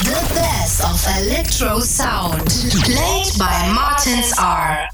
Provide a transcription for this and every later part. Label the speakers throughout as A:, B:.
A: The best of electro sound, played by Martins R.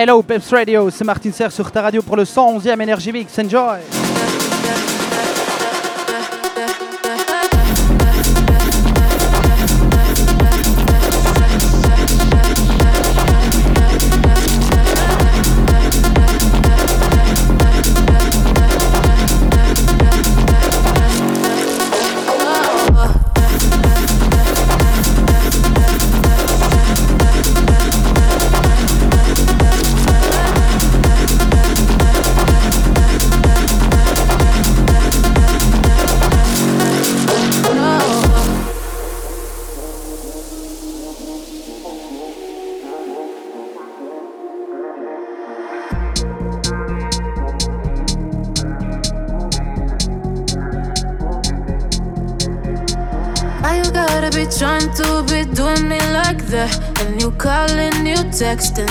B: Hello Peps Radio, c'est Martin Serre sur ta radio pour le 111e Energy Vix, Enjoy!
C: next to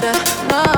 C: the
D: love.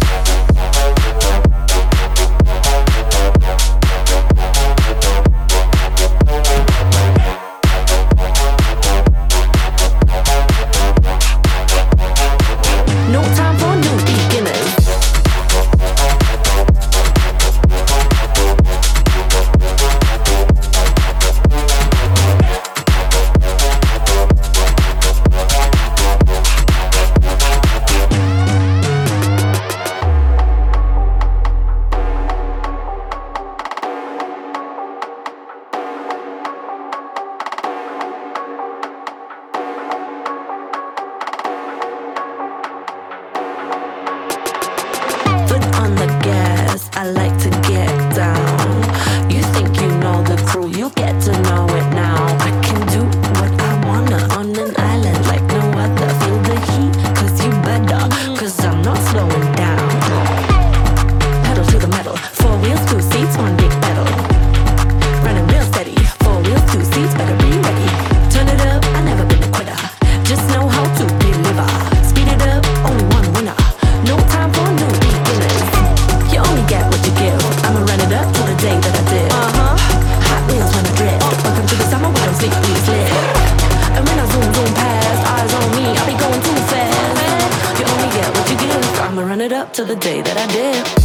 E: to the day that I did.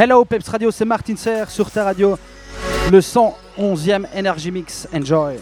B: Hello Peps Radio, c'est Martin Serre sur ta radio. Le 111e Energy Mix. Enjoy.